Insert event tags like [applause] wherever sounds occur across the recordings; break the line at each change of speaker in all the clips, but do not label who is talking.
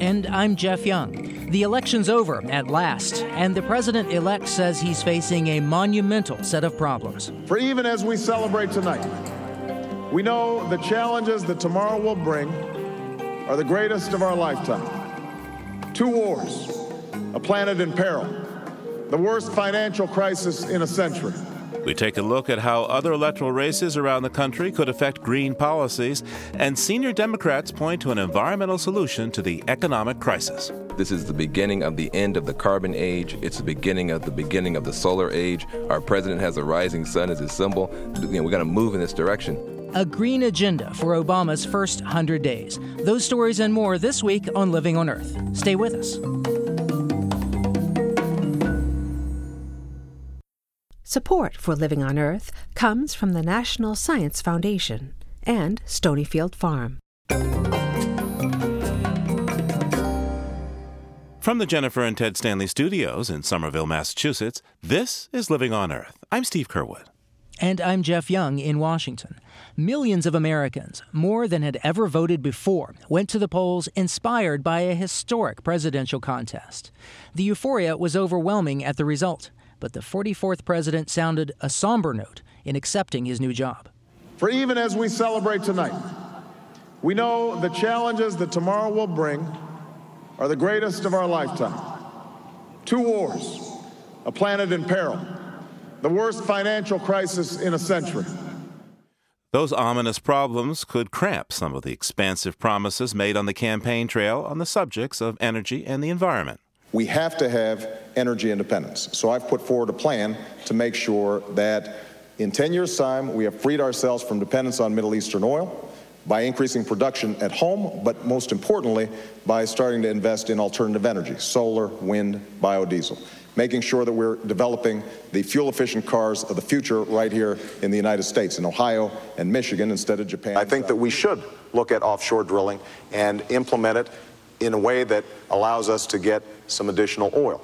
And I'm Jeff Young. The election's over at last, and the president elect says he's facing a monumental set of problems.
For even as we celebrate tonight, we know the challenges that tomorrow will bring are the greatest of our lifetime. Two wars, a planet in peril, the worst financial crisis in a century
we take a look at how other electoral races around the country could affect green policies, and senior Democrats point to an environmental solution to the economic crisis.
This is the beginning of the end of the carbon age. It's the beginning of the beginning of the solar age. Our president has a rising sun as his symbol. You know, we're going to move in this direction.
A green agenda for Obama's first 100 days. Those stories and more this week on Living on Earth. Stay with us.
Support for Living on Earth comes from the National Science Foundation and Stonyfield Farm.
From the Jennifer and Ted Stanley studios in Somerville, Massachusetts, this is Living on Earth. I'm Steve Curwood.
And I'm Jeff Young in Washington. Millions of Americans, more than had ever voted before, went to the polls inspired by a historic presidential contest. The euphoria was overwhelming at the result but the 44th president sounded a somber note in accepting his new job.
For even as we celebrate tonight, we know the challenges that tomorrow will bring are the greatest of our lifetime. Two wars, a planet in peril, the worst financial crisis in a century.
Those ominous problems could cramp some of the expansive promises made on the campaign trail on the subjects of energy and the environment
we have to have energy independence. So I've put forward a plan to make sure that in 10 years' time, we have freed ourselves from dependence on Middle Eastern oil by increasing production at home, but most importantly, by starting to invest in alternative energy solar, wind, biodiesel. Making sure that we're developing the fuel efficient cars of the future right here in the United States, in Ohio and Michigan instead of Japan.
I think that we should look at offshore drilling and implement it in a way that allows us to get some additional oil.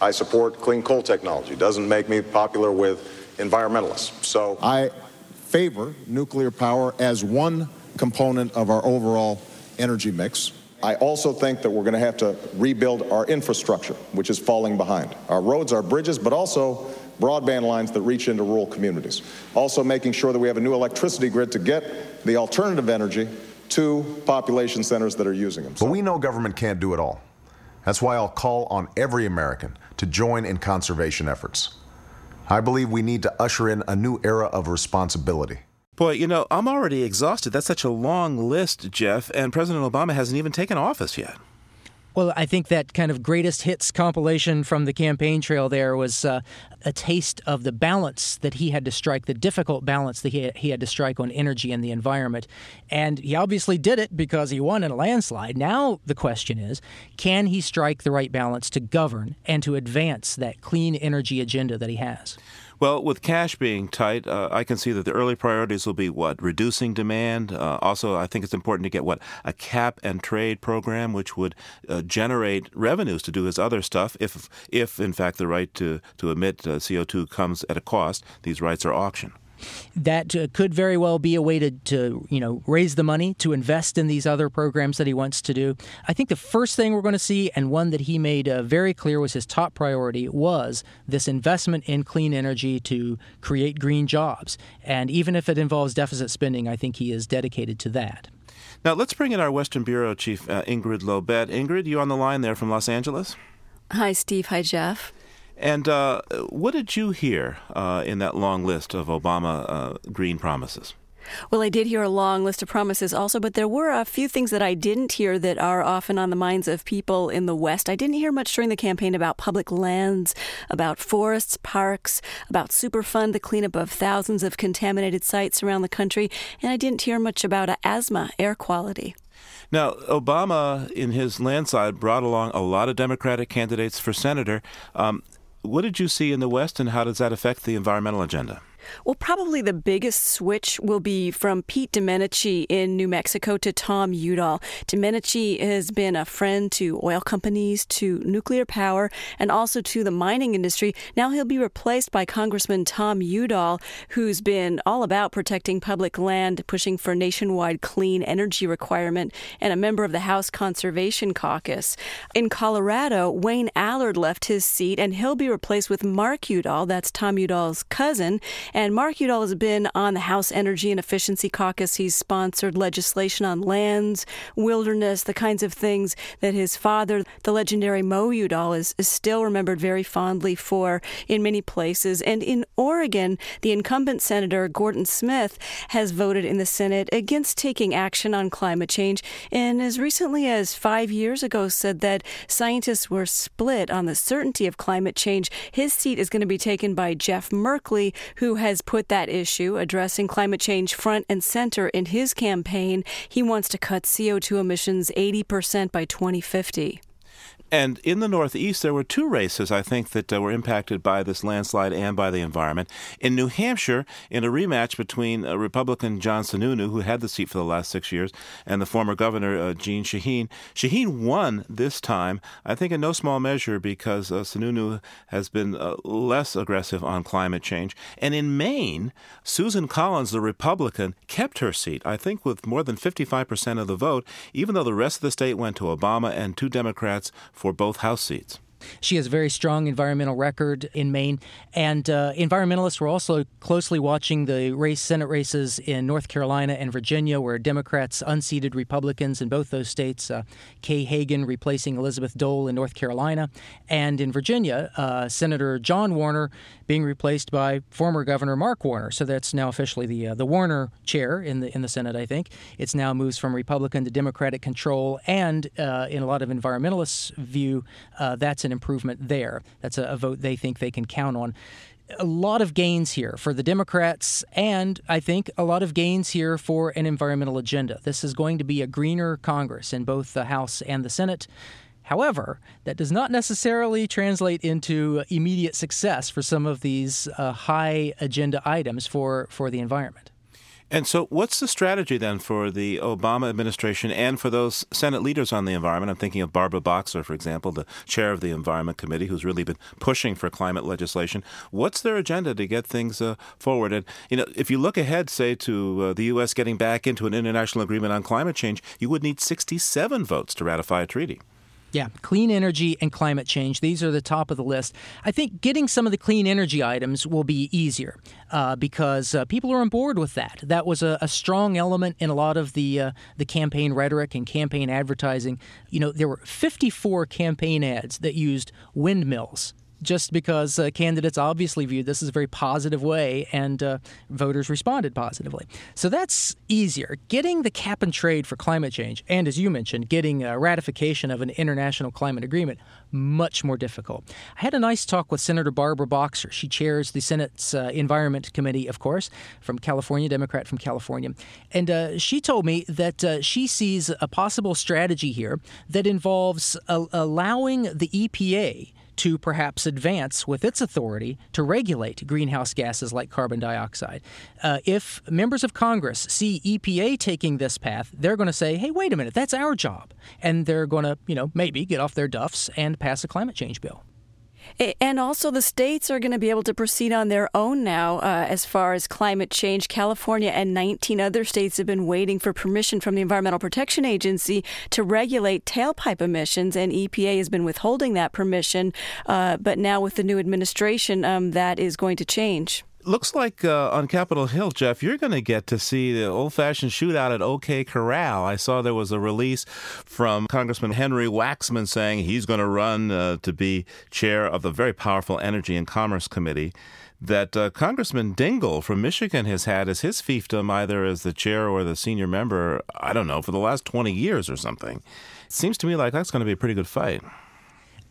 I support clean coal technology. Doesn't make me popular with environmentalists. So
I favor nuclear power as one component of our overall energy mix. I also think that we're going to have to rebuild our infrastructure, which is falling behind. Our roads, our bridges, but also broadband lines that reach into rural communities. Also making sure that we have a new electricity grid to get the alternative energy to population centers that are using them.
So. But we know government can't do it all. That's why I'll call on every American to join in conservation efforts. I believe we need to usher in a new era of responsibility.
Boy, you know, I'm already exhausted. That's such a long list, Jeff, and President Obama hasn't even taken office yet.
Well, I think that kind of greatest hits compilation from the campaign trail there was uh, a taste of the balance that he had to strike, the difficult balance that he, he had to strike on energy and the environment. And he obviously did it because he won in a landslide. Now the question is can he strike the right balance to govern and to advance that clean energy agenda that he has?
Well, with cash being tight, uh, I can see that the early priorities will be what? Reducing demand. Uh, also, I think it's important to get what? A cap and trade program, which would uh, generate revenues to do his other stuff if, if in fact, the right to, to emit uh, CO2 comes at a cost. These rights are auctioned
that uh, could very well be a way to, to you know raise the money to invest in these other programs that he wants to do. I think the first thing we're going to see, and one that he made uh, very clear was his top priority, was this investment in clean energy to create green jobs. And even if it involves deficit spending, I think he is dedicated to that.
Now let's bring in our Western Bureau Chief uh, Ingrid Lobet. Ingrid, you on the line there from Los Angeles?
Hi, Steve. Hi, Jeff.
And uh, what did you hear uh, in that long list of Obama uh, green promises?
Well, I did hear a long list of promises also, but there were a few things that I didn't hear that are often on the minds of people in the West. I didn't hear much during the campaign about public lands, about forests, parks, about Superfund, the cleanup of thousands of contaminated sites around the country, and I didn't hear much about asthma, air quality.
Now, Obama, in his landslide, brought along a lot of Democratic candidates for senator. Um, what did you see in the West, and how does that affect the environmental agenda?
Well, probably the biggest switch will be from Pete Domenici in New Mexico to Tom Udall. Domenici has been a friend to oil companies, to nuclear power, and also to the mining industry. Now he'll be replaced by Congressman Tom Udall, who's been all about protecting public land, pushing for nationwide clean energy requirement, and a member of the House Conservation Caucus. In Colorado, Wayne Allard left his seat, and he'll be replaced with Mark Udall. That's Tom Udall's cousin. And Mark Udall has been on the House Energy and Efficiency Caucus. He's sponsored legislation on lands, wilderness, the kinds of things that his father, the legendary Mo Udall, is, is still remembered very fondly for in many places. And in Oregon, the incumbent Senator Gordon Smith has voted in the Senate against taking action on climate change and as recently as five years ago said that scientists were split on the certainty of climate change. His seat is going to be taken by Jeff Merkley, who has put that issue, addressing climate change, front and center in his campaign. He wants to cut CO2 emissions 80% by 2050.
And in the Northeast, there were two races, I think, that uh, were impacted by this landslide and by the environment. In New Hampshire, in a rematch between uh, Republican John Sununu, who had the seat for the last six years, and the former governor, uh, Jeanne Shaheen, Shaheen won this time, I think in no small measure because uh, Sununu has been uh, less aggressive on climate change. And in Maine, Susan Collins, the Republican, kept her seat, I think with more than 55% of the vote, even though the rest of the state went to Obama and two Democrats for both House seats.
She has a very strong environmental record in Maine, and uh, environmentalists were also closely watching the race Senate races in North Carolina and Virginia, where Democrats unseated Republicans in both those states. Uh, Kay Hagan replacing Elizabeth Dole in North Carolina, and in Virginia, uh, Senator John Warner being replaced by former Governor Mark Warner. So that's now officially the uh, the Warner chair in the in the Senate. I think it's now moves from Republican to Democratic control, and uh, in a lot of environmentalists' view, uh, that's an improvement there. That's a, a vote they think they can count on a lot of gains here for the Democrats, and I think a lot of gains here for an environmental agenda. This is going to be a greener Congress in both the House and the Senate. However, that does not necessarily translate into immediate success for some of these uh, high agenda items for, for the environment.
And so, what's the strategy then for the Obama administration and for those Senate leaders on the environment? I'm thinking of Barbara Boxer, for example, the chair of the Environment Committee, who's really been pushing for climate legislation. What's their agenda to get things uh, forward? And you know, if you look ahead, say to uh, the U.S. getting back into an international agreement on climate change, you would need 67 votes to ratify a treaty.
Yeah, clean energy and climate change. These are the top of the list. I think getting some of the clean energy items will be easier uh, because uh, people are on board with that. That was a, a strong element in a lot of the uh, the campaign rhetoric and campaign advertising. You know, there were 54 campaign ads that used windmills just because uh, candidates obviously viewed this as a very positive way and uh, voters responded positively. So that's easier. Getting the cap and trade for climate change, and as you mentioned, getting a ratification of an international climate agreement, much more difficult. I had a nice talk with Senator Barbara Boxer. She chairs the Senate's uh, Environment Committee, of course, from California, Democrat from California. And uh, she told me that uh, she sees a possible strategy here that involves allowing the EPA to perhaps advance with its authority to regulate greenhouse gases like carbon dioxide. Uh, if members of Congress see EPA taking this path, they're going to say, hey, wait a minute, that's our job. And they're going to, you know, maybe get off their duffs and pass a climate change bill.
And also, the states are going to be able to proceed on their own now uh, as far as climate change. California and 19 other states have been waiting for permission from the Environmental Protection Agency to regulate tailpipe emissions, and EPA has been withholding that permission. Uh, but now, with the new administration, um, that is going to change
looks like uh, on Capitol Hill, Jeff, you're going to get to see the old fashioned shootout at OK Corral. I saw there was a release from Congressman Henry Waxman saying he's going to run uh, to be chair of the very powerful Energy and Commerce Committee. That uh, Congressman Dingell from Michigan has had as his fiefdom either as the chair or the senior member, I don't know, for the last 20 years or something. It seems to me like that's going to be a pretty good fight.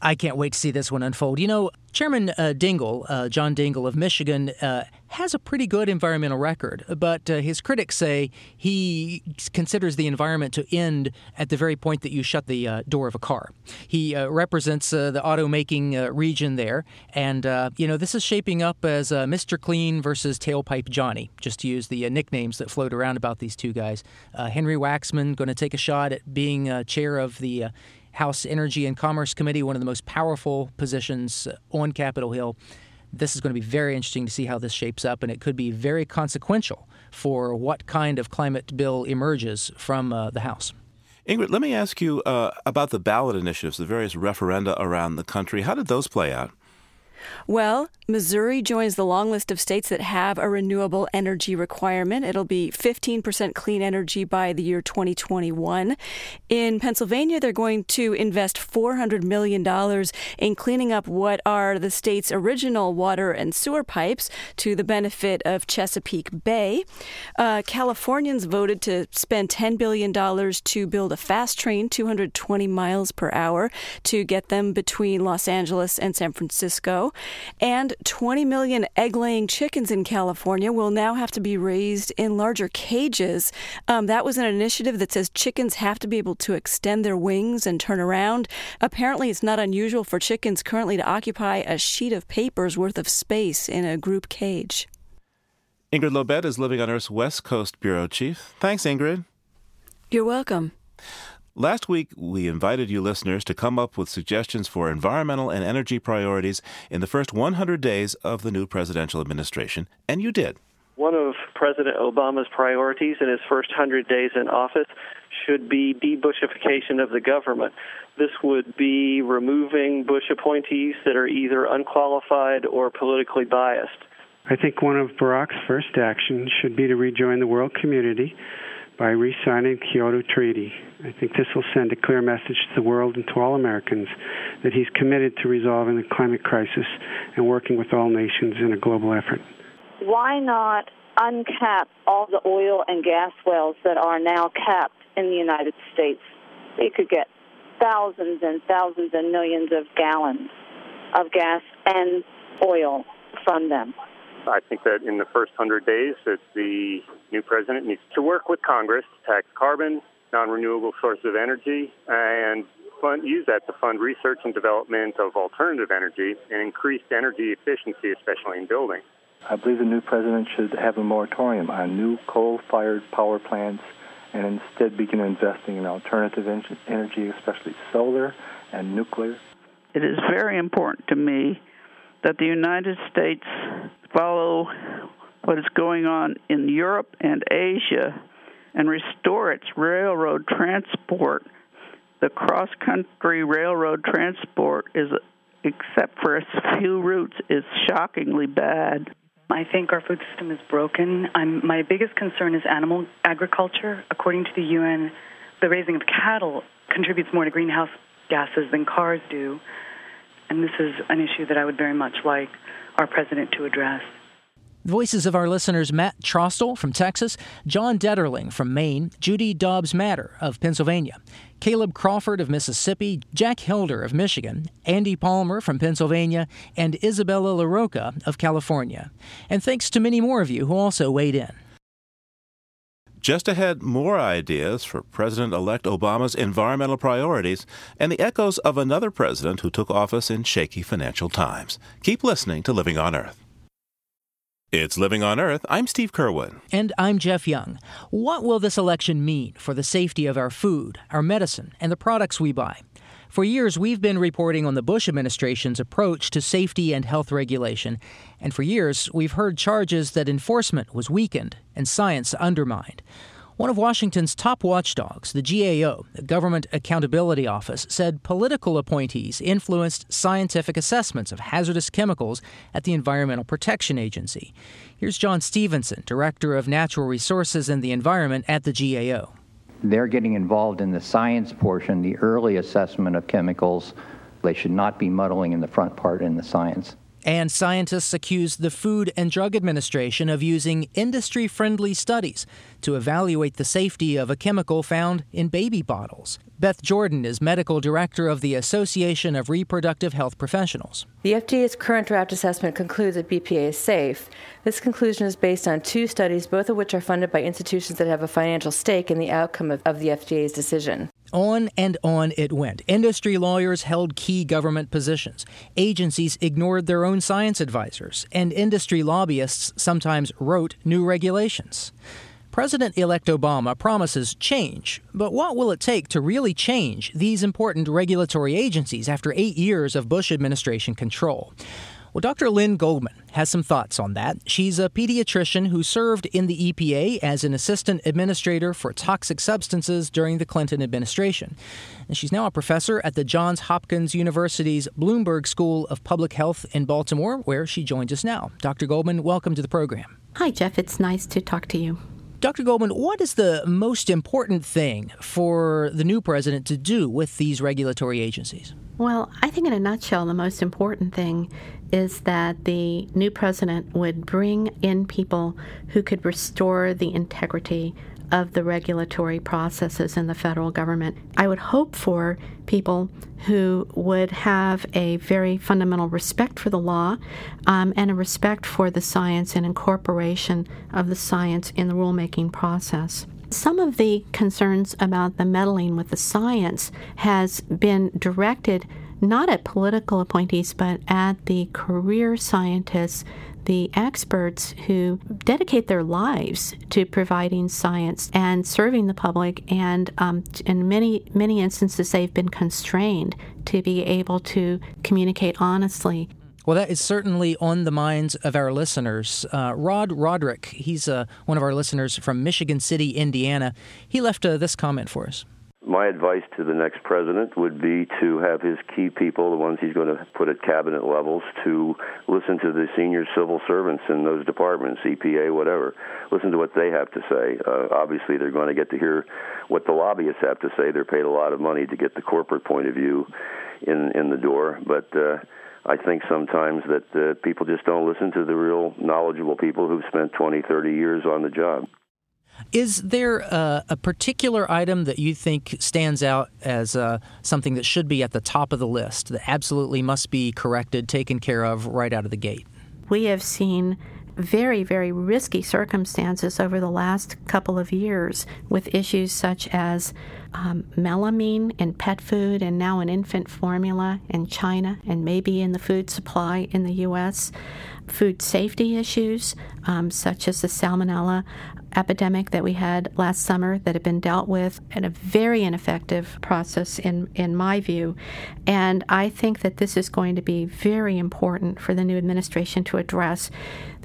I can't wait to see this one unfold. You know, Chairman uh, Dingell, uh, John Dingell of Michigan, uh, has a pretty good environmental record, but uh, his critics say he considers the environment to end at the very point that you shut the uh, door of a car. He uh, represents the automaking region there, and you know this is shaping up as Mr. Clean versus Tailpipe Johnny, just to use the nicknames that float around about these two guys. Henry Waxman going to take a shot at being chair of the House Energy and Commerce Committee, one of the most powerful positions on Capitol Hill. This is going to be very interesting to see how this shapes up, and it could be very consequential for what kind of climate bill emerges from uh, the House.
Ingrid, let me ask you uh, about the ballot initiatives, the various referenda around the country. How did those play out?
Well, Missouri joins the long list of states that have a renewable energy requirement. It'll be 15% clean energy by the year 2021. In Pennsylvania, they're going to invest $400 million in cleaning up what are the state's original water and sewer pipes to the benefit of Chesapeake Bay. Uh, Californians voted to spend $10 billion to build a fast train, 220 miles per hour, to get them between Los Angeles and San Francisco. And 20 million egg laying chickens in California will now have to be raised in larger cages. Um, that was an initiative that says chickens have to be able to extend their wings and turn around. Apparently, it's not unusual for chickens currently to occupy a sheet of paper's worth of space in a group cage.
Ingrid Lobet is Living on Earth's West Coast Bureau Chief. Thanks, Ingrid.
You're welcome.
Last week, we invited you listeners to come up with suggestions for environmental and energy priorities in the first 100 days of the new presidential administration, and you did.
One of President Obama's priorities in his first 100 days in office should be debushification of the government. This would be removing Bush appointees that are either unqualified or politically biased.
I think one of Barack's first actions should be to rejoin the world community by re signing the Kyoto Treaty. I think this will send a clear message to the world and to all Americans that he's committed to resolving the climate crisis and working with all nations in a global effort.
Why not uncap all the oil and gas wells that are now capped in the United States? They could get thousands and thousands and millions of gallons of gas and oil from them.
I think that in the first 100 days that the new president needs to work with Congress to tax carbon, non-renewable sources of energy, and fund, use that to fund research and development of alternative energy and increased energy efficiency, especially in buildings.
I believe the new president should have a moratorium on new coal-fired power plants and instead begin investing in alternative energy, especially solar and nuclear.
It is very important to me that the United States follow what is going on in Europe and Asia and restore its railroad transport. The cross country railroad transport is except for a few routes is shockingly bad.
I think our food system is broken. I'm, my biggest concern is animal agriculture. According to the UN, the raising of cattle contributes more to greenhouse gases than cars do. And this is an issue that I would very much like our president to address.
Voices of our listeners Matt Trostel from Texas, John Detterling from Maine, Judy Dobbs Matter of Pennsylvania, Caleb Crawford of Mississippi, Jack Hilder of Michigan, Andy Palmer from Pennsylvania, and Isabella LaRocca of California. And thanks to many more of you who also weighed in.
Just ahead, more ideas for President elect Obama's environmental priorities and the echoes of another president who took office in shaky financial times. Keep listening to Living on Earth. It's Living on Earth. I'm Steve Curwood.
And I'm Jeff Young. What will this election mean for the safety of our food, our medicine, and the products we buy? For years, we've been reporting on the Bush administration's approach to safety and health regulation, and for years, we've heard charges that enforcement was weakened and science undermined. One of Washington's top watchdogs, the GAO, the Government Accountability Office, said political appointees influenced scientific assessments of hazardous chemicals at the Environmental Protection Agency. Here's John Stephenson, Director of Natural Resources and the Environment at the GAO
they're getting involved in the science portion, the early assessment of chemicals. They should not be muddling in the front part in the science.
And scientists accuse the Food and Drug Administration of using industry friendly studies to evaluate the safety of a chemical found in baby bottles. Beth Jordan is medical director of the Association of Reproductive Health Professionals.
The FDA's current draft assessment concludes that BPA is safe. This conclusion is based on two studies, both of which are funded by institutions that have a financial stake in the outcome of, of the FDA's decision.
On and on it went. Industry lawyers held key government positions. Agencies ignored their own science advisors, and industry lobbyists sometimes wrote new regulations. President elect Obama promises change, but what will it take to really change these important regulatory agencies after eight years of Bush administration control? Well, Dr. Lynn Goldman has some thoughts on that. She's a pediatrician who served in the EPA as an assistant administrator for toxic substances during the Clinton administration. And she's now a professor at the Johns Hopkins University's Bloomberg School of Public Health in Baltimore, where she joins us now. Dr. Goldman, welcome to the program.
Hi, Jeff. It's nice to talk to you.
Dr. Goldman, what is the most important thing for the new president to do with these regulatory agencies?
Well, I think in a nutshell, the most important thing is that the new president would bring in people who could restore the integrity of the regulatory processes in the federal government. I would hope for people who would have a very fundamental respect for the law um, and a respect for the science and incorporation of the science in the rulemaking process. Some of the concerns about the meddling with the science has been directed not at political appointees, but at the career scientists the experts who dedicate their lives to providing science and serving the public, and um, in many many instances, they've been constrained to be able to communicate honestly.
Well, that is certainly on the minds of our listeners. Uh, Rod Roderick, he's uh, one of our listeners from Michigan City, Indiana. He left uh, this comment for us
my advice to the next president would be to have his key people, the ones he's going to put at cabinet levels, to listen to the senior civil servants in those departments, EPA, whatever. Listen to what they have to say. Uh, obviously, they're going to get to hear what the lobbyists have to say. They're paid a lot of money to get the corporate point of view in in the door, but. Uh, I think sometimes that uh, people just don't listen to the real knowledgeable people who've spent 20, 30 years on the job.
Is there a, a, particular item that you think stands out as uh, something that should be at the top of the list that absolutely must be corrected, taken care of right out of the gate?
We have seen very, very risky circumstances over the last couple of years with issues such as um, melamine in pet food and now in infant formula in China and maybe in the food supply in the U.S. Food safety issues um, such as the salmonella epidemic that we had last summer that had been dealt with in a very ineffective process, in, in my view. And I think that this is going to be very important for the new administration to address.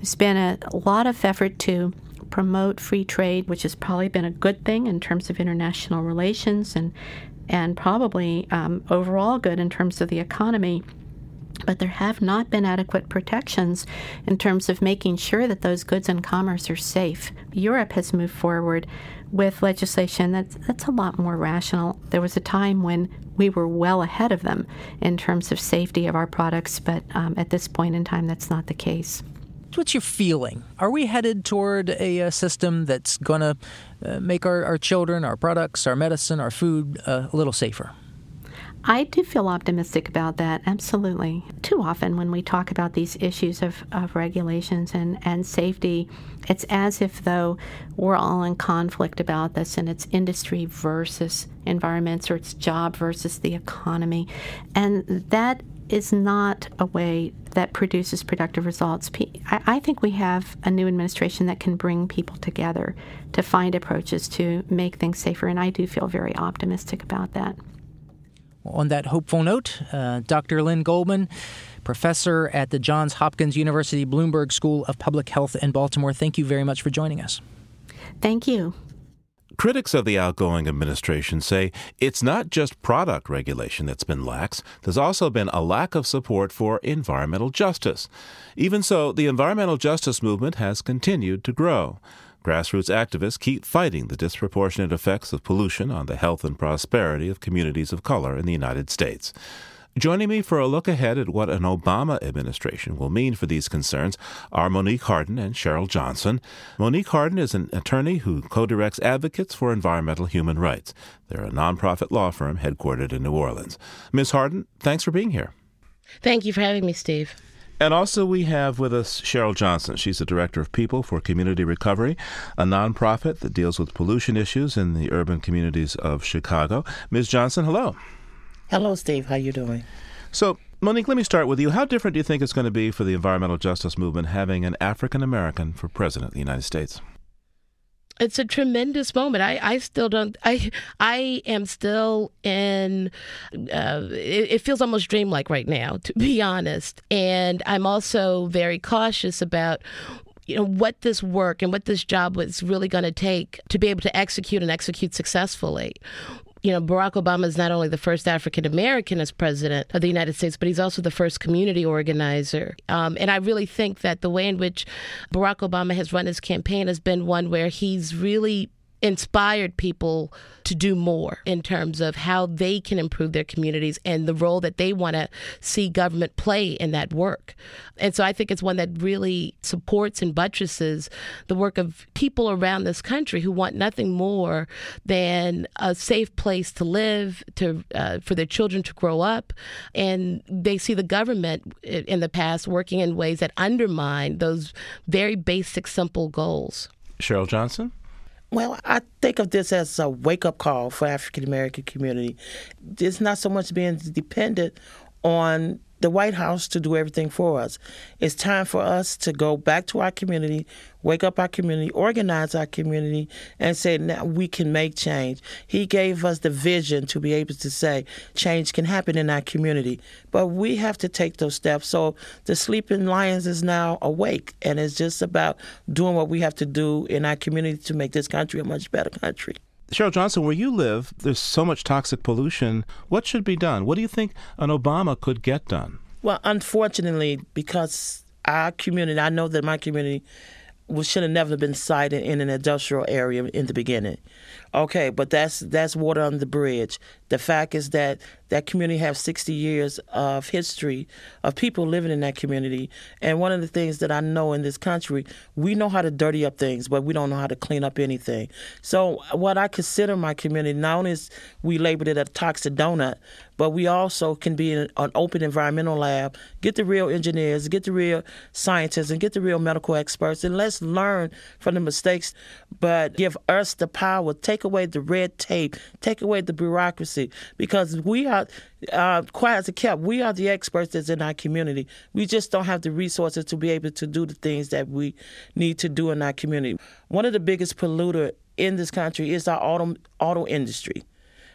There's been a, lot of effort to promote free trade, which has probably been a good thing in terms of international relations and and probably um, overall good in terms of the economy but there have not been adequate protections in terms of making sure that those goods and commerce are safe. Europe has moved forward with legislation that's, that's a lot more rational. There was a time when we were well ahead of them in terms of safety of our products, but um, at this point in time, that's not the case.
What's your feeling? Are we headed toward a, a system that's going to uh, make our, our children, our products, our medicine, our food uh, a little safer?
I do feel optimistic about that, absolutely. Too often, when we talk about these issues of, of regulations and, and safety, it's as if though we're all in conflict about this and it's industry versus environments or it's job versus the economy. And that is not a way that produces productive results. I think we have a new administration that can bring people together to find approaches to make things safer, and I do feel very optimistic about that.
On that hopeful note, uh, Dr. Lynn Goldman, professor at the Johns Hopkins University Bloomberg School of Public Health in Baltimore, thank you very much for joining us.
Thank you.
Critics of the outgoing administration say it's not just product regulation that's been lax, there's also been a lack of support for environmental justice. Even so, the environmental justice movement has continued to grow. Grassroots activists keep fighting the disproportionate effects of pollution on the health and prosperity of communities of color in the United States. Joining me for a look ahead at what an Obama administration will mean for these concerns are Monique Harden and Cheryl Johnson. Monique Harden is an attorney who co directs Advocates for Environmental Human Rights. They're a nonprofit law firm headquartered in New Orleans. Ms. Harden, thanks for being here.
Thank you for having me, Steve.
And also, we have with us Cheryl Johnson. She's the director of People for Community Recovery, a nonprofit that deals with pollution issues in the urban communities of Chicago. Ms. Johnson, hello.
Hello, Steve. How you doing?
So, Monique, let me start with you. How different do you think it's going to be for the environmental justice movement having an African American for president of the United States?
it's a tremendous moment. I, I still don't. I I am still in. Uh, it, it, feels almost dreamlike right now, to be honest. And I'm also very cautious about. You know what this work and what this job was really going to take to be able to execute and execute successfully you know, Barack Obama is not only the first African American as president of the United States, but he's also the first community organizer. Um, and I really think that the way in which Barack Obama has run his campaign has been one where he's really inspired people to do more in terms of how they can improve their communities and the role that they want to see government play in that work. And so I think it's one that really supports and buttresses the work of people around this country who want nothing more than a safe place to live, to uh, for their children to grow up, and they see the government in the past working in ways that undermine those very basic, simple goals.
Cheryl Johnson.
Well, I think of this as a wake up call for African American community. It's not so much being dependent on the White House to do everything for us. It's time for us to go back to our community, wake up our community, organize our community, and say, now we can make change. He gave us the vision to be able to say change can happen in our community, but we have to take those steps. So the sleeping lions is now awake, and it's just about doing what we have to do in our community to make this country a much better country.
Cheryl Johnson, where you live, there's so much toxic pollution. What should be done? What do you think an Obama could get done?
Well, unfortunately, because our community, I know that my community should have never been sited in an industrial area in the beginning. Okay, but that's that's water under the bridge. The fact is that that community has 60 years of history of people living in that community. And one of the things that I know in this country, we know how to dirty up things, but we don't know how to clean up anything. So what I consider my community, not only is we labeled it a toxic donut, but we also can be an, an open environmental lab, get the real engineers, get the real scientists, and get the real medical experts, and let's learn from the mistakes, but give us the power, take away the red tape, take away the bureaucracy, because we are, uh, quiet as a kept, we are the experts that's in our community. We just don't have the resources to be able to do the things that we need to do in our community. One of the biggest polluter in this country is our auto auto industry.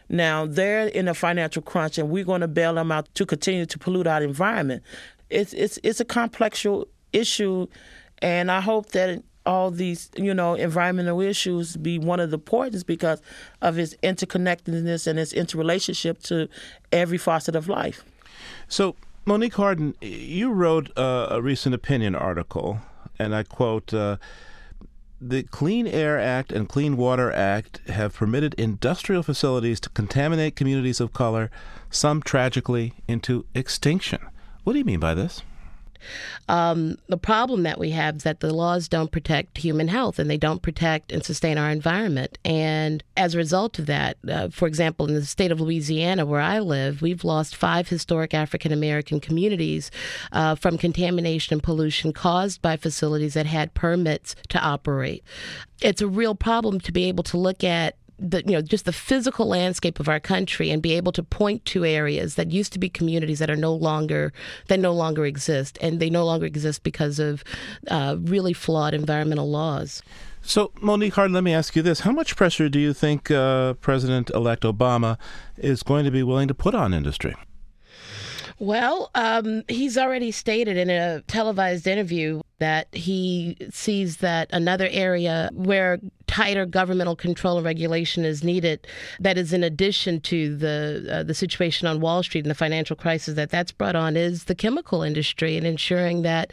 Now they're in a financial crunch, and we're going to bail them out to continue to pollute our environment. It's it's it's a complex issue, and I hope that all these you know environmental issues be one of the importance because of its interconnectedness and its interrelationship to every facet of life.
So, Monique Harden, you wrote uh, a recent opinion article, and I quote. Uh, the Clean Air Act and Clean Water Act have permitted industrial facilities to contaminate communities of color, some tragically into extinction. What do you mean by this?
Um, the problem that we have is that the laws don't protect human health and they don't protect and sustain our environment. And as a result of that, uh, for example, in the state of Louisiana, where I live, we've lost five historic African American communities uh, from contamination and pollution caused by facilities that had permits to operate. It's a real problem to be able to look at the you know just the physical landscape of our country and be able to point to areas that used to be communities that are no longer that no longer exist and they no longer exist because of uh, really flawed environmental laws.
So, Monique Harden, let me ask you this: How much pressure do you think uh, President-elect Obama is going to be willing to put on industry?
Well, um, he's already stated in a televised interview that he sees that another area where tighter governmental control and regulation is needed that is in addition to the uh, the situation on Wall Street and the financial crisis that that's brought on is the chemical industry and ensuring that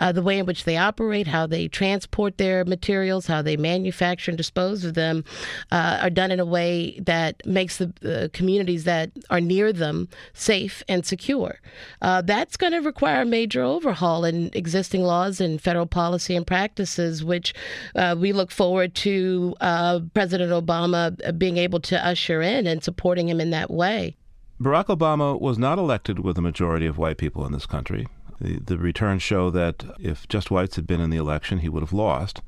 uh, the way in which they operate how they transport their materials how they manufacture and dispose of them uh, are done in a way that makes the communities that are near them safe and secure. Uh, that's going to require a major overhaul in existing laws and federal policy and practices which uh, we look forward to uh, President Obama being able to usher in and supporting him in that way.
Barack Obama was not elected with a majority of white people in this country. The, the returns show that if just whites had been in the election, he would have lost.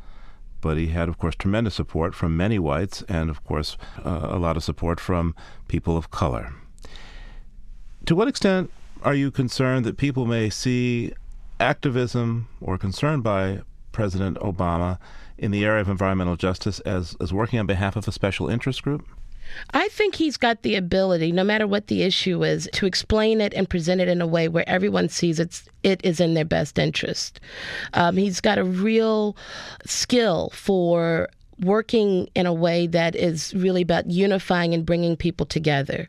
But he had, of course, tremendous support from many whites and, of course, uh, a lot of support from people of color. To what extent are you concerned that people may see activism or concern by President Obama in the area of environmental justice as, as working on behalf of a special interest group?
I think he's got the ability, no matter what the issue is, to explain it and present it in a way where everyone sees it's it is in their best interest. Um, he's got a real skill for working in a way that is really about unifying and bringing people together.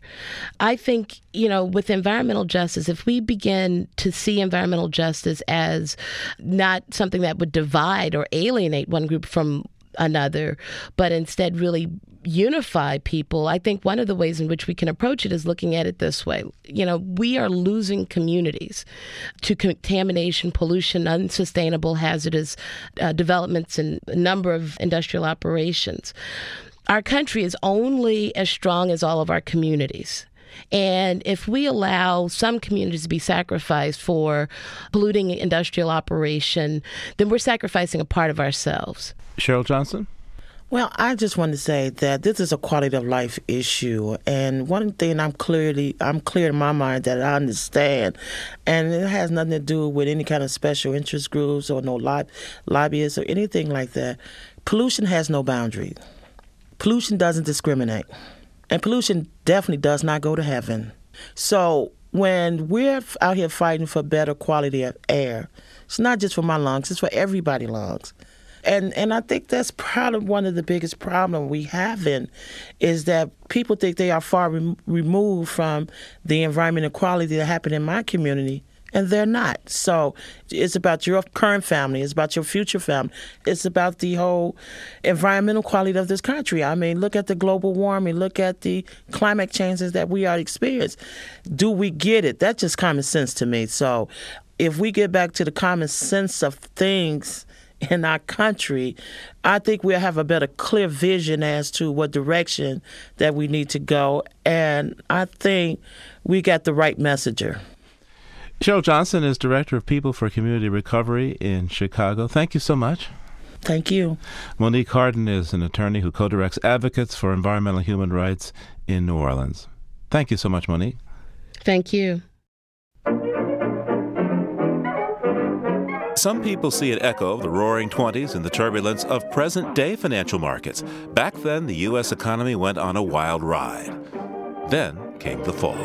I think, you know, with environmental justice, if we begin to see environmental justice as not something that would divide or alienate one group from another, but instead really unify people, I think one of the ways in which we can approach it is looking at it this way. You know, we are losing communities to contamination, pollution, unsustainable, hazardous uh, developments, and a number of industrial operations. Our country is only as strong as all of our communities. And if we allow some communities to be sacrificed for polluting industrial operation, then we're sacrificing a part of ourselves.
Cheryl Johnson?
Well, I just want to say that this is a quality of life issue, and one thing I'm clearly I'm clear in my mind that I understand, and it has nothing to do with any kind of special interest groups or no lob- lobbyists or anything like that. Pollution has no boundary. Pollution doesn't discriminate, and pollution definitely does not go to heaven. So when we're out here fighting for better quality of air, it's not just for my lungs; it's for everybody's lungs and and I think that's probably one of the biggest problems we have in is that people think they are far re- removed from the environmental quality that happened in my community and they're not. So it's about your current family, it's about your future family, it's about the whole environmental quality of this country. I mean, look at the global warming, look at the climate changes that we are experiencing. Do we get it? That's just common sense to me. So if we get back to the common sense of things in our country, I think we'll have a better clear vision as to what direction that we need to go. And I think we got the right messenger.
Cheryl Johnson is Director of People for Community Recovery in Chicago. Thank you so much.
Thank you.
Monique Harden is an attorney who co directs Advocates for Environmental Human Rights in New Orleans. Thank you so much, Monique.
Thank you.
Some people see an echo of the roaring 20s and the turbulence of present day financial markets. Back then, the U.S. economy went on a wild ride. Then came the fall.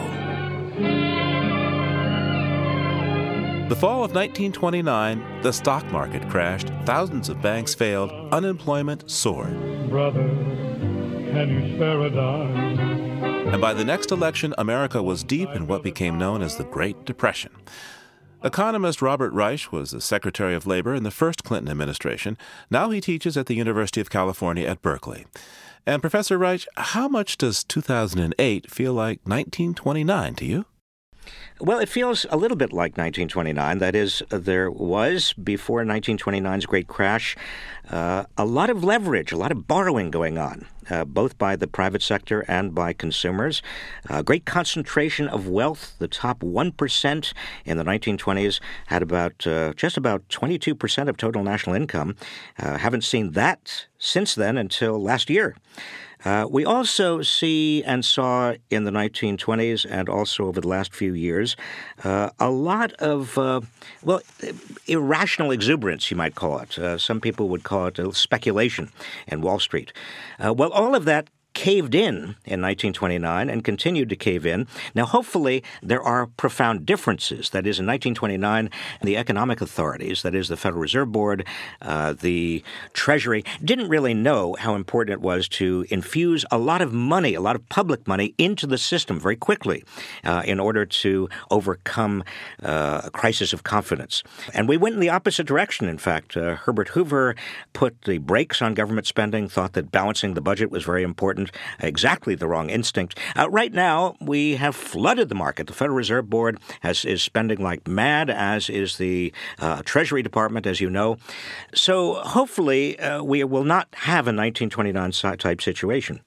The fall of 1929, the stock market crashed, thousands of banks failed, unemployment soared. Brother, can you spare a dime? And by the next election, America was deep in what became known as the Great Depression. Economist Robert Reich was the Secretary of Labor in the first Clinton administration. Now he teaches at the University of California at Berkeley. And Professor Reich, how much does 2008 feel like 1929 to you?
Well, it feels a little bit like 1929. That is, there was, before 1929's great crash, uh, a lot of leverage, a lot of borrowing going on, uh, both by the private sector and by consumers. Uh, great concentration of wealth. The top 1% in the 1920s had about uh, just about 22% of total national income. Uh, haven't seen that since then until last year. Uh, we also see and saw in the 1920s and also over the last few years uh, a lot of, uh, well, irrational exuberance, you might call it. Uh, some people would call it speculation in Wall Street. Uh, well, all of that caved in in 1929 and continued to cave in. Now, hopefully, there are profound differences. That is, in 1929, the economic authorities, that is, the Federal Reserve Board, uh, the Treasury, didn't really know how important it was to infuse a lot of money, a lot of public money, into the system very quickly uh, in order to overcome uh, a crisis of confidence. And we went in the opposite direction, in fact. Uh, Herbert Hoover put the brakes on government spending, thought that balancing the budget was very important. Exactly the wrong instinct. Uh, right now, we have flooded the market. The Federal Reserve Board has, is spending like mad, as is the uh, Treasury Department, as you know. So hopefully, uh, we will not have a 1929 type situation.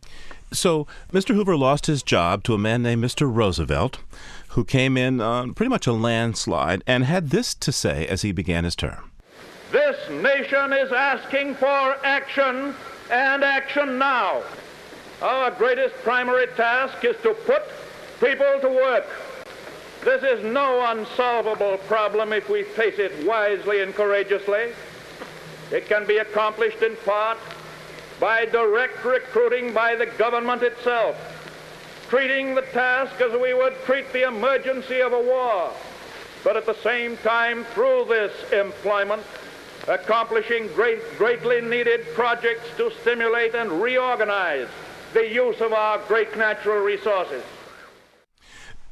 So, Mr. Hoover lost his job to a man named Mr. Roosevelt, who came in on pretty much a landslide and had this to say as he began his term.
This nation is asking for action and action now. Our greatest primary task is to put people to work. This is no unsolvable problem if we face it wisely and courageously. It can be accomplished in part by direct recruiting by the government itself, treating the task as we would treat the emergency of a war, but at the same time, through this employment, accomplishing great, greatly needed projects to stimulate and reorganize the use of our great natural resources.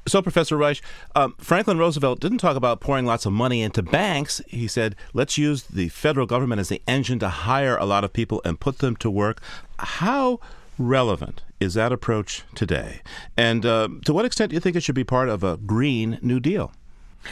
So, Professor Reich, um, Franklin Roosevelt didn't talk about pouring lots of money into banks. He said, let's use the federal government as the engine to hire a lot of people and put them to work. How relevant is that approach today? And uh, to what extent do you think it should be part of a Green New Deal?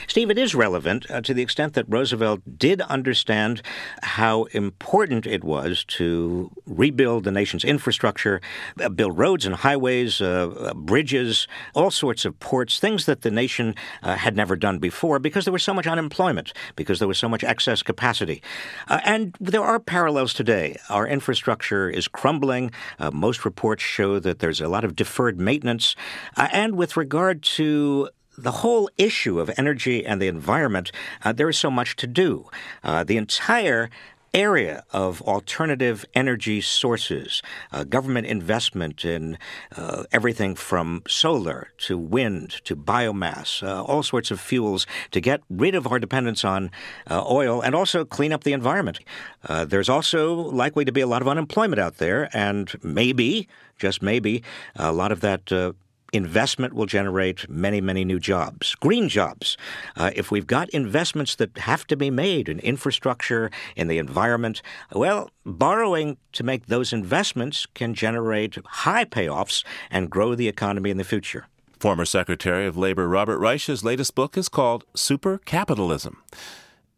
Steve, it is relevant uh, to the extent that Roosevelt did understand how important it was to rebuild the nation's infrastructure, uh, build roads and highways, uh, uh bridges, all sorts of ports, things that the nation uh, had never done before because there was so much unemployment, because there was so much excess capacity. Uh, and there are parallels today. Our infrastructure is crumbling. most reports show that there's a lot of deferred maintenance. and with regard to the whole issue of energy and the environment, uh, there is so much to do. Uh, the entire area of alternative energy sources, uh, government investment in uh, everything from solar to wind to biomass, uh, all sorts of fuels to get rid of our dependence on uh, oil and also clean up the environment. Uh, there's also likely to be a lot of unemployment out there, and maybe, just maybe, a lot of that uh, investment will generate many, many new jobs, green jobs. Uh, if we've got investments that have to be made in infrastructure, in the environment, well, borrowing to make those investments can generate high payoffs and grow the economy in the future.
Former Secretary of Labor Robert Reich's latest book is called Super Capitalism.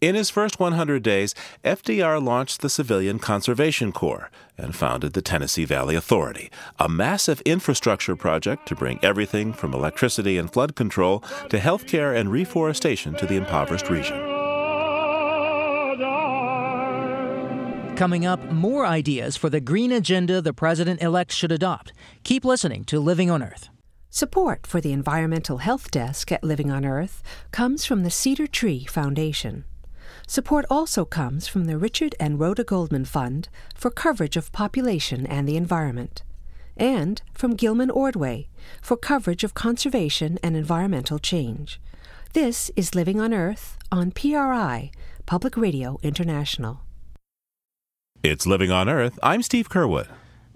In his first 100 days, FDR launched the Civilian Conservation Corps and founded the Tennessee Valley Authority, a massive infrastructure project to bring everything from electricity and flood control to health care and reforestation to the impoverished region.
Coming up, more ideas for the green agenda the president elect should adopt. Keep listening to Living on Earth.
Support for the Environmental Health Desk at Living on Earth comes from the Cedar Tree Foundation. Support also comes from the Richard and Rhoda Goldman Fund for coverage of population and the environment, and from Gilman Ordway for coverage of conservation and environmental change. This is Living on Earth on PRI, Public Radio International.
It's Living on Earth. I'm Steve Curwood.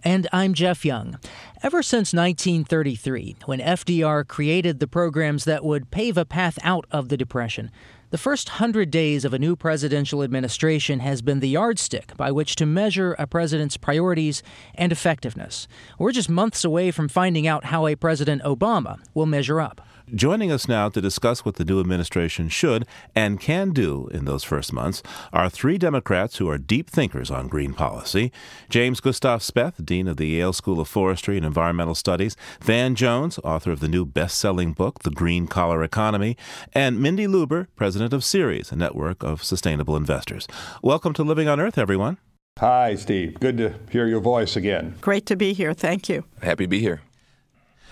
And I'm Jeff Young. Ever since 1933, when FDR created the programs that would pave a path out of the Depression, the first hundred days of a new presidential administration has been the yardstick by which to measure a president's priorities and effectiveness. We're just months away from finding out how a President Obama will measure up.
Joining us now to discuss what the new administration should and can do in those first months are three Democrats who are deep thinkers on green policy James Gustav Speth, Dean of the Yale School of Forestry and Environmental Studies, Van Jones, author of the new best selling book, The Green Collar Economy, and Mindy Luber, president of Ceres, a network of sustainable investors. Welcome to Living on Earth, everyone.
Hi, Steve. Good to hear your voice again.
Great to be here. Thank you.
Happy to be here.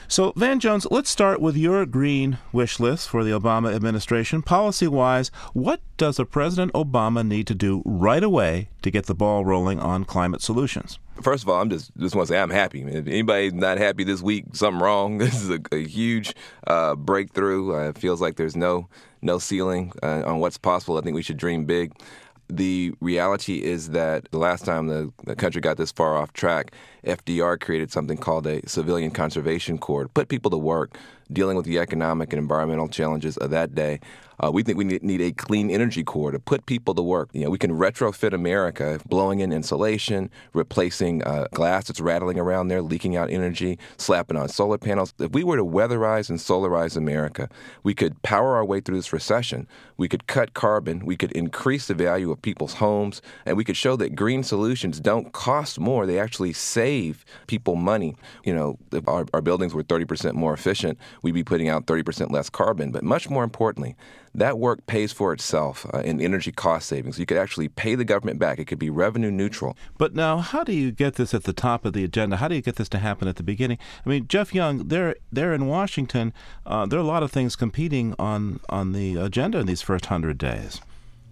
So, Van Jones, let's start with your green wish list for the Obama administration. Policy wise, what does a President Obama need to do right away to get the ball rolling on climate solutions?
First of all, I'm just just want to say I'm happy. If anybody's not happy this week, something wrong. [laughs] This is a, a huge uh, breakthrough. Uh, it feels like there's no no ceiling uh, on what's possible. I think we should dream big. The reality is that the last time the, the country got this far off track, FDR created something called a Civilian Conservation Corps, put people to work dealing with the economic and environmental challenges of that day. Uh, we think we need a clean energy corps to put people to work. You know, we can retrofit America, blowing in insulation, replacing uh, glass that's rattling around there, leaking out energy, slapping on solar panels. If we were to weatherize and solarize America, we could power our way through this recession. We could cut carbon. We could increase the value of people's homes, and we could show that green solutions don't cost more. They actually save people money. You know, if our, our buildings were 30% more efficient, we'd be putting out 30% less carbon. But much more importantly, that work pays for itself uh, in energy cost savings. You could actually pay the government back. It could be revenue neutral.
But now, how do you get this at the top of the agenda? How do you get this to happen at the beginning? I mean, Jeff Young, they're they're in Washington. Uh, there are a lot of things competing on on the agenda in these first hundred days.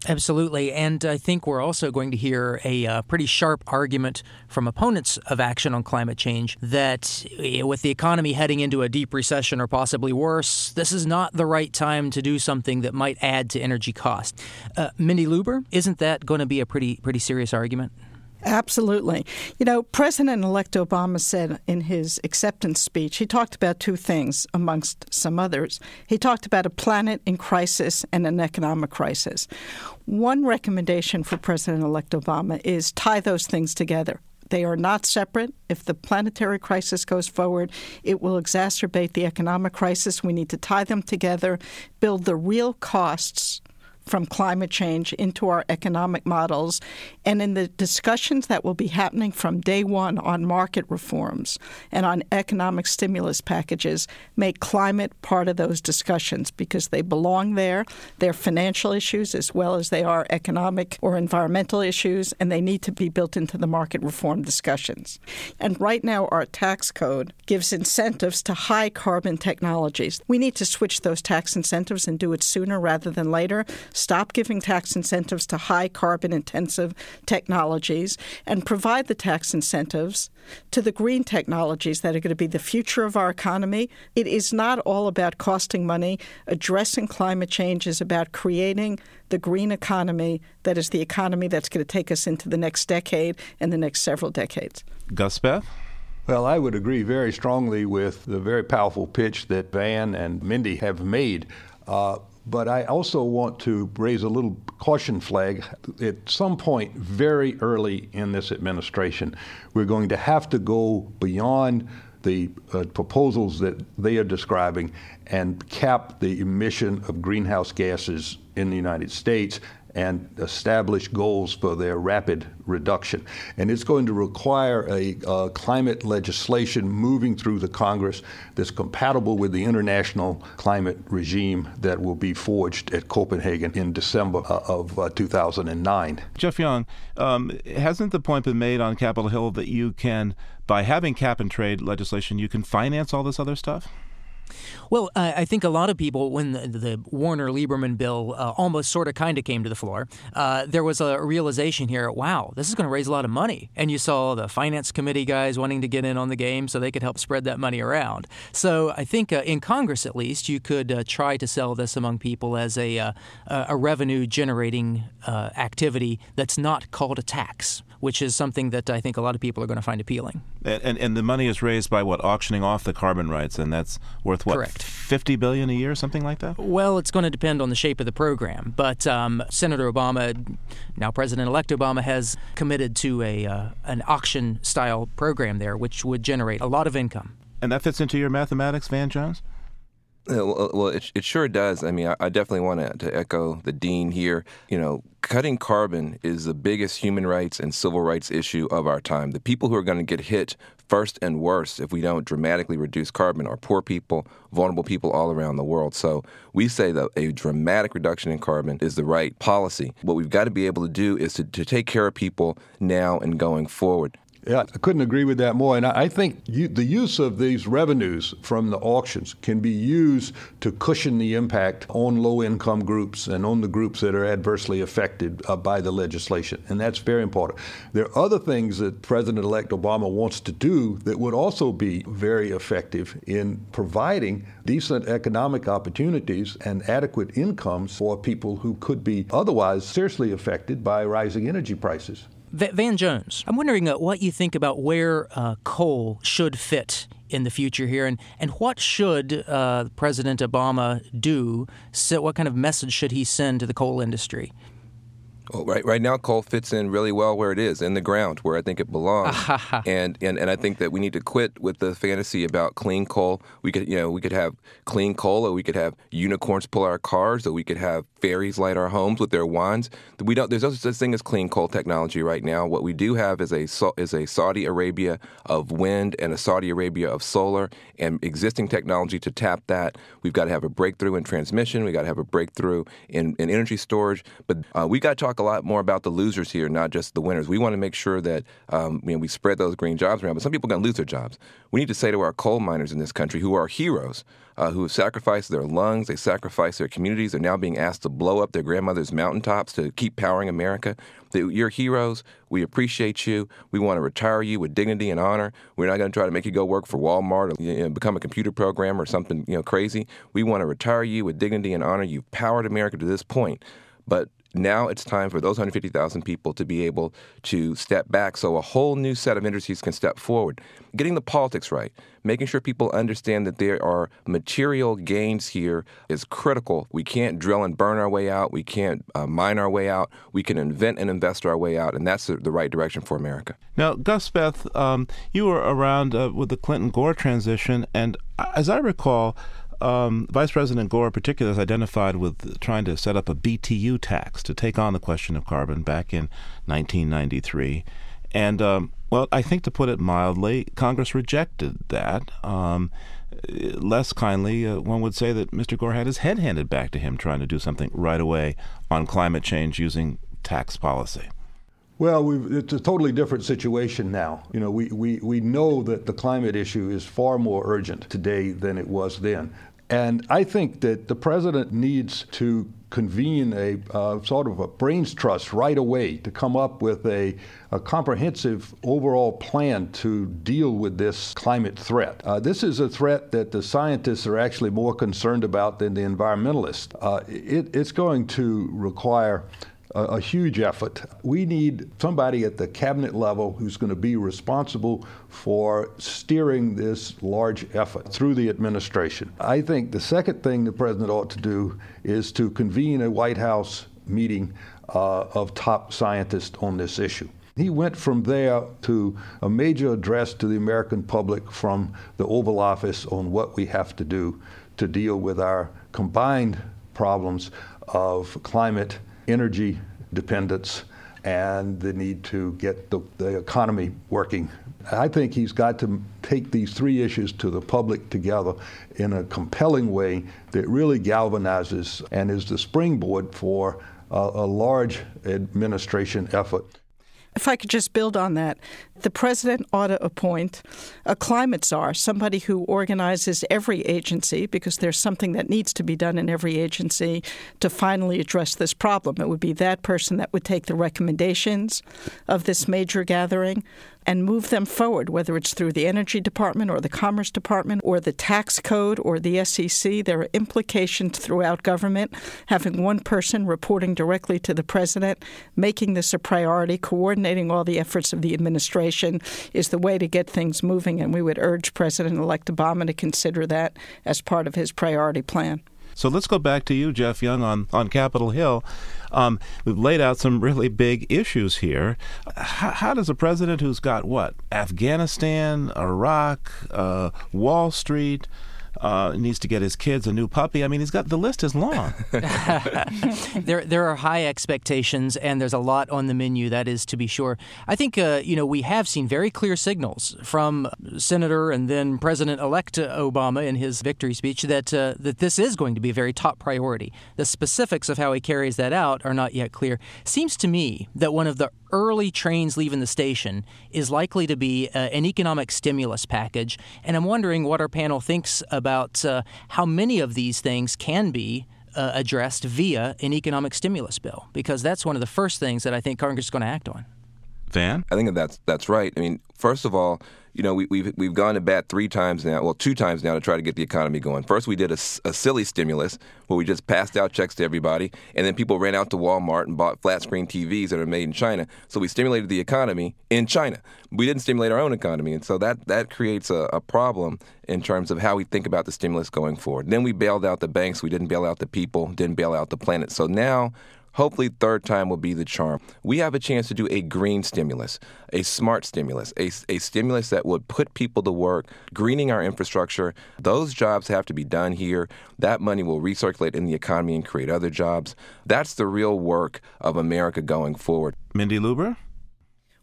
Absolutely. And I think we're also going to hear a uh, pretty sharp argument from opponents of action on climate change that eh, with the economy heading into a deep recession or possibly worse, this is not the right time to do something that might add to energy costs. Uh, Mindy Luber, isn't that going to be a pretty pretty serious argument?
Absolutely. You know, President elect Obama said in his acceptance speech, he talked about two things amongst some others. He talked about a planet in crisis and an economic crisis. One recommendation for President elect Obama is tie those things together. They are not separate. If the planetary crisis goes forward, it will exacerbate the economic crisis. We need to tie them together, build the real costs from climate change into our economic models. And in the discussions that will be happening from day one on market reforms and on economic stimulus packages, make climate part of those discussions because they belong there. They're financial issues as well as they are economic or environmental issues, and they need to be built into the market reform discussions. And right now, our tax code gives incentives to high carbon technologies. We need to switch those tax incentives and do it sooner rather than later stop giving tax incentives to high carbon intensive technologies, and provide the tax incentives to the green technologies that are going to be the future of our economy. It is not all about costing money. Addressing climate change is about creating the green economy that is the economy that's going to take us into the next decade and the next several decades.
Gus Speth?
Well, I would agree very strongly with the very powerful pitch that Van and Mindy have made. Uh, but I also want to raise a little caution flag. At some point, very early in this administration, we're going to have to go beyond the uh, proposals that they are describing and cap the emission of greenhouse gases in the United States and establish goals for their rapid reduction. And it's going to require a climate legislation moving through the Congress that's compatible with the international climate regime that will be forged at Copenhagen in December uh, of uh, 2009.
Jeff Young, um, hasn't the point been made on Capitol Hill that you can, by having cap and trade legislation, you can finance all this other stuff?
Well, uh, I think a lot of people, when the, the Warner Lieberman bill uh, almost sort of kind of came to the floor, uh, there was a realization here wow, this is going to raise a lot of money. And you saw the finance committee guys wanting to get in on the game so they could help spread that money around. So I think uh, in Congress, at least, you could uh, try to sell this among people as a, uh, a revenue generating activity that's not called a tax which is something that I think a lot of people are going to find appealing.
And, and, and the money is raised by what auctioning off the carbon rights, and that's worth what
Correct.
fifty billion a year, something like that.
Well, it's going to depend on the shape of the program, but um, Senator Obama, now President-elect Obama, has committed to a uh, an auction style program there, which would generate a lot of income.
And that fits into your mathematics, Van Jones.
Well, uh, well it, it sure does. I mean, I, I definitely want to, to echo the dean here. You know, cutting carbon is the biggest human rights and civil rights issue of our time. The people who are going to get hit first and worst if we don't dramatically reduce carbon are poor people, vulnerable people all around the world. So we say that a dramatic reduction in carbon is the right policy. What we've got to be able to do is to, to take care of people now and going forward.
Yeah, I couldn't agree with that more. And I think you, the use of these revenues from the auctions can be used to cushion the impact on low income groups and on the groups that are adversely affected uh, by the legislation. And that's very important. There are other things that President elect Obama wants to do that would also be very effective in providing decent economic opportunities and adequate incomes for people who could be otherwise seriously affected by rising energy prices.
Van Jones, I'm wondering uh, what you think about where uh, coal should fit in the future here, and, and what should uh, President Obama do? So what kind of message should he send to the coal industry?
Well, right, right now, coal fits in really well where it is, in the ground, where I think it belongs. [laughs] and, and and I think that we need to quit with the fantasy about clean coal. We could, you know, we could have clean coal, or we could have unicorns pull our cars, or we could have fairies light our homes with their wands. We don't. There's no such thing as clean coal technology right now. What we do have is a is a Saudi Arabia of wind and a Saudi Arabia of solar, and existing technology to tap that. We've got to have a breakthrough in transmission. We have got to have a breakthrough in, in energy storage. But uh, we got to talk a lot more about the losers here, not just the winners. We want to make sure that um, you know, we spread those green jobs around. But some people are going to lose their jobs. We need to say to our coal miners in this country, who are heroes, uh, who have sacrificed their lungs, they sacrificed their communities, they're now being asked to blow up their grandmother's mountaintops to keep powering America. You're heroes. We appreciate you. We want to retire you with dignity and honor. We're not going to try to make you go work for Walmart or you know, become a computer programmer or something you know crazy. We want to retire you with dignity and honor. You've powered America to this point, but now it's time for those 150,000 people to be able to step back so a whole new set of industries can step forward. Getting the politics right, making sure people understand that there are material gains here is critical. We can't drill and burn our way out. We can't uh, mine our way out. We can invent and invest our way out, and that's the, the right direction for America.
Now, Gus Speth, um, you were around uh, with the Clinton Gore transition, and as I recall, um, Vice President Gore, in particular, is identified with trying to set up a BTU tax to take on the question of carbon back in 1993. And, um, well, I think to put it mildly, Congress rejected that. Um, less kindly, uh, one would say that Mr. Gore had his head handed back to him trying to do something right away on climate change using tax policy.
Well, it's a totally different situation now. You know, we, we, we know that the climate issue is far more urgent today than it was then. And I think that the president needs to convene a uh, sort of a brains trust right away to come up with a, a comprehensive overall plan to deal with this climate threat. Uh, this is a threat that the scientists are actually more concerned about than the environmentalists. Uh, it, it's going to require a, a huge effort. We need somebody at the cabinet level who's going to be responsible for steering this large effort through the administration. I think the second thing the president ought to do is to convene a White House meeting uh, of top scientists on this issue. He went from there to a major address to the American public from the Oval Office on what we have to do to deal with our combined problems of climate energy dependence and the need to get the, the economy working. I think he's got to take these three issues to the public together in a compelling way that really galvanizes and is the springboard for a, a large administration effort.
If I could just build on that, the president ought to appoint a climate czar, somebody who organizes every agency, because there's something that needs to be done in every agency to finally address this problem. It would be that person that would take the recommendations of this major gathering, and move them forward, whether it's through the Energy Department or the Commerce Department or the tax code or the SEC. There are implications throughout government. Having one person reporting directly to the president, making this a priority, coordinating all the efforts of the administration is the way to get things moving, and we would urge President elect Obama to consider that as part of his priority plan.
So let's go back to you, Jeff Young, on, on Capitol Hill. Um, we've laid out some really big issues here. How, how, does a president who's got what? Afghanistan, Iraq, uh, Wall Street, uh, needs to get his kids a new puppy. I mean, he's got the list is long. [laughs] [laughs]
there, there are high expectations, and there's a lot on the menu. That is to be sure. I think uh, you know we have seen very clear signals from Senator and then President-elect Obama in his victory speech that uh, that this is going to be a very top priority. The specifics of how he carries that out are not yet clear. Seems to me that one of the early trains leaving the station is likely to be uh, an economic stimulus package, and I'm wondering what our panel thinks about uh, how many of these things can be uh, addressed via an economic stimulus bill, because that's one of the first things that I think Congress is going to act on.
Van,
I think that's that's right. I mean, first of all, you know, we, we've we've gone to bat three times now, well, two times now to try to get the economy going. First, we did a, a, silly stimulus where we just passed out checks to everybody, and then people ran out to Walmart and bought flat screen TVs that are made in China. So we stimulated the economy in China. We didn't stimulate our own economy, and so that that creates a, a problem in terms of how we think about the stimulus going forward. Then we bailed out the banks. We didn't bail out the people. Didn't bail out the planet. So now Hopefully, third time will be the charm. We have a chance to do a green stimulus, a smart stimulus, a, a stimulus that would put people to work, greening our infrastructure. Those jobs have to be done here. That money will recirculate in the economy and create other jobs. That's the real work of America going forward.
Mindy Luber?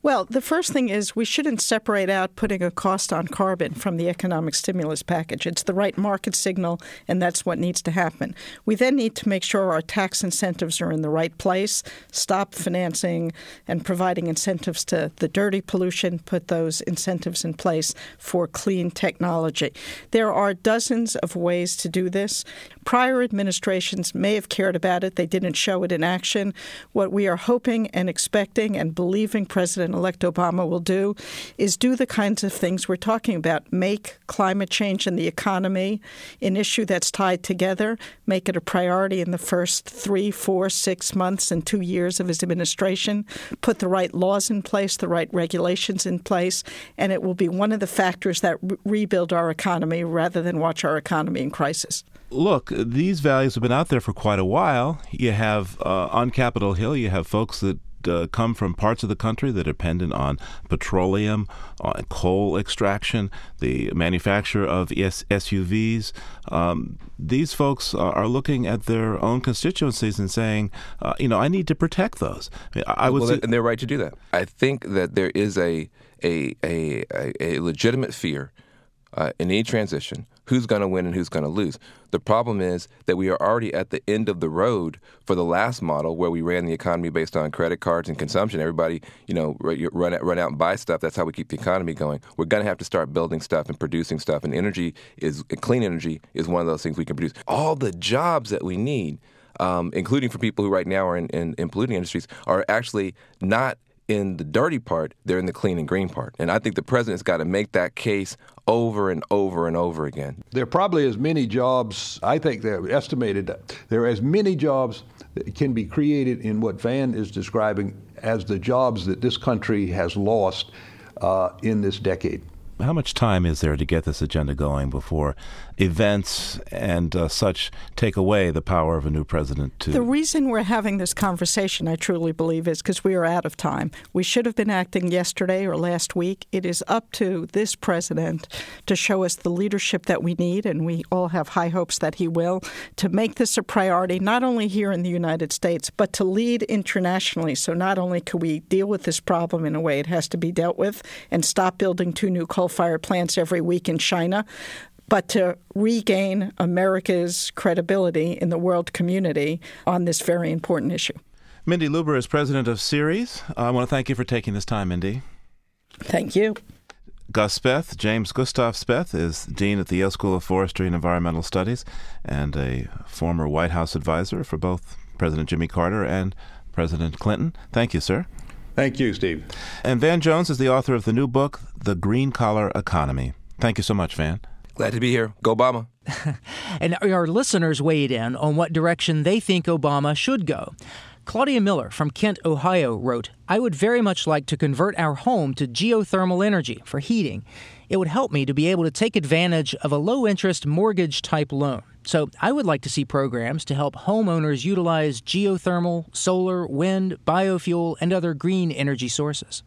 Well, the first thing is we shouldn't separate out putting a cost on carbon from the economic stimulus package. It's the right market signal, and that's what needs to happen. We then need to make sure our tax incentives are in the right place, stop financing and providing incentives to the dirty pollution, put those incentives in place for clean technology. There are dozens of ways to do this. Prior administrations may have cared about it, they didn't show it in action. What we are hoping and expecting and believing President elect Obama will do is do the kinds of things we're talking about make climate change and the economy an issue that's tied together, make it a priority in the first three, four, six months, and two years of his administration, put the right laws in place, the right regulations in place, and it will be one of the factors that re- rebuild our economy rather than watch our economy in crisis
look, these values have been out there for quite a while. You have uh, on Capitol Hill, you have folks that uh, come from parts of the country that are dependent on petroleum, on coal extraction, the manufacture of S- SUVs. Um, these folks are looking at their own constituencies and saying, uh, you know, I need to protect those. I
would well, and they're right to do that. I think that there is a a a, a legitimate fear uh, in any transition who's going to win and who's going to lose. The problem is that we are already at the end of the road for the last model where we ran the economy based on credit cards and consumption. Everybody, you know, run out, run out and buy stuff. That's how we keep the economy going. We're going to have to start building stuff and producing stuff. And energy is clean energy is one of those things we can produce. All the jobs that we need. Um, including for people who right now are in, in, in polluting industries, are actually not in the dirty part, they're in the clean and green part. And I think the president's got to make that case over and over and over again.
There are probably as many jobs, I think they're estimated, there are as many jobs that can be created in what Van is describing as the jobs that this country has lost uh, in this decade.
How much time is there to get this agenda going before events and uh, such take away the power of a new president to
the reason we're having this conversation i truly believe is because we are out of time. We should have been acting yesterday or last week. It is up to this president to show us the leadership that we need and we all have high hopes that he will to make this a priority not only here in the united states but to lead internationally. So not only can we deal with this problem in a way it has to be dealt with and stop building two new coal-fired plants every week in china but to regain America's credibility in the world community on this very important issue.
Mindy Luber is president of Ceres. I want to thank you for taking this time, Mindy.
Thank you.
Gus Speth, James Gustav Speth, is Dean at the Yale School of Forestry and Environmental Studies and a former White House advisor for both President Jimmy Carter and President Clinton. Thank you, sir.
Thank you, Steve.
And Van Jones is the author of the new book, The Green Collar Economy. Thank you so much, Van.
Glad to be here. Go Obama. [laughs]
and our listeners weighed in on what direction they think Obama should go. Claudia Miller from Kent, Ohio wrote, I would very much like to convert our home to geothermal energy for heating. It would help me to be able to take advantage of a low interest mortgage type loan. So I would like to see programs to help homeowners utilize geothermal, solar, wind, biofuel, and other green energy sources.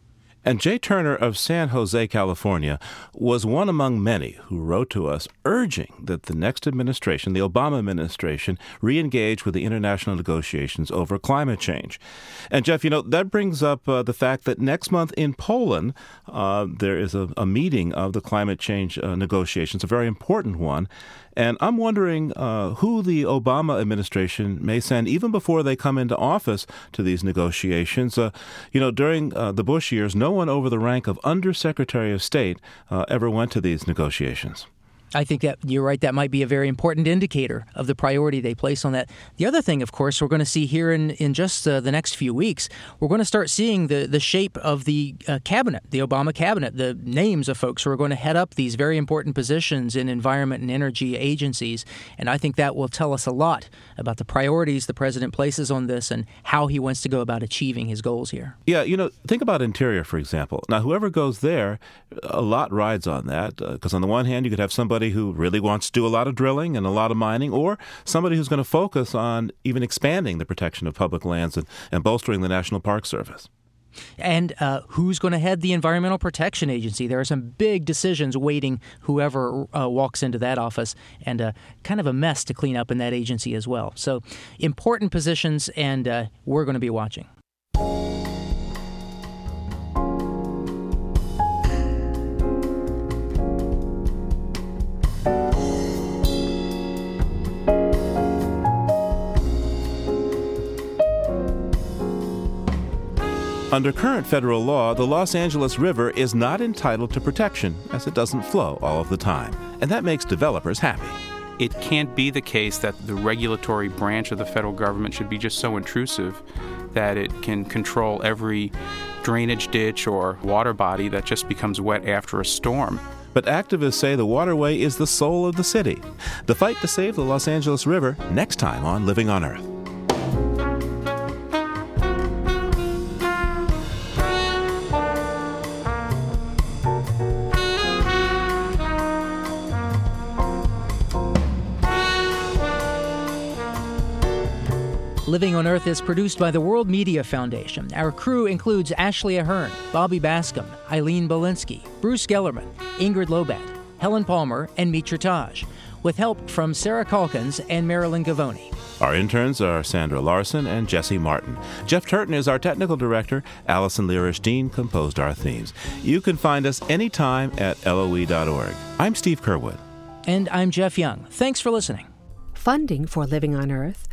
And Jay Turner of San Jose, California, was one among many who wrote to us urging that the next administration, the Obama administration, re engage with the international negotiations over climate change. And Jeff, you know, that brings up uh, the fact that next month in Poland, uh, there is a, a, meeting of the climate change uh, negotiations, a very important one. And I'm wondering uh, who the Obama administration may send, even before they come into office, to these negotiations. Uh, you know, during uh, the Bush years, no one over the rank of Undersecretary of State uh, ever went to these negotiations.
I think that you're right. That might be a very important indicator of the priority they place on that. The other thing, of course, we're going to see here in, in just uh, the next few weeks, we're going to start seeing the, the shape of the uh, cabinet, the Obama cabinet, the names of folks who are going to head up these very important positions in environment and energy agencies. And I think that will tell us a lot about the priorities the president places on this and how he wants to go about achieving his goals here.
Yeah, you know, think about Interior, for example. Now, whoever goes there, a lot rides on that because, uh, on the one hand, you could have somebody somebody who really wants to do a lot of drilling and a lot of mining, or somebody who's going to focus on even expanding the protection of public lands and, and bolstering the National Park Service.
And uh, who's going to head the Environmental Protection Agency? There are some big decisions waiting whoever uh, walks into that office, and uh, kind of a mess to clean up in that agency as well. So, important positions, and uh, we're going to be watching.
Under current federal law, the Los Angeles River is not entitled to protection as it doesn't flow all of the time, and that makes developers happy.
It can't be the case that the regulatory branch of the federal government should be just so intrusive that it can control every drainage ditch or water body that just becomes wet after a storm.
But activists say the waterway is the soul of the city. The fight to save the Los Angeles River next time on Living on Earth.
Living on Earth is produced by the World Media Foundation. Our crew includes Ashley Ahearn, Bobby Bascomb, Eileen Bolinsky, Bruce Gellerman, Ingrid Lobet, Helen Palmer, and Mitra Taj, with help from Sarah Calkins and Marilyn Gavoni.
Our interns are Sandra Larson and Jesse Martin. Jeff Turton is our technical director. Allison Lirish Dean composed our themes. You can find us anytime at loe.org. I'm Steve Curwood.
And I'm Jeff Young. Thanks for listening.
Funding for Living on Earth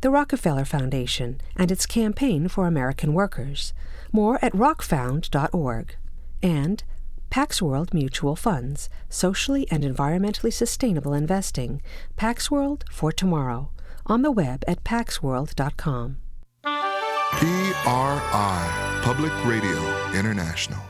the Rockefeller Foundation and its campaign for American workers. More at rockfound.org. And Pax World Mutual Funds, socially and environmentally sustainable investing. Pax World for tomorrow. On the web at paxworld.com.
PRI, Public Radio International.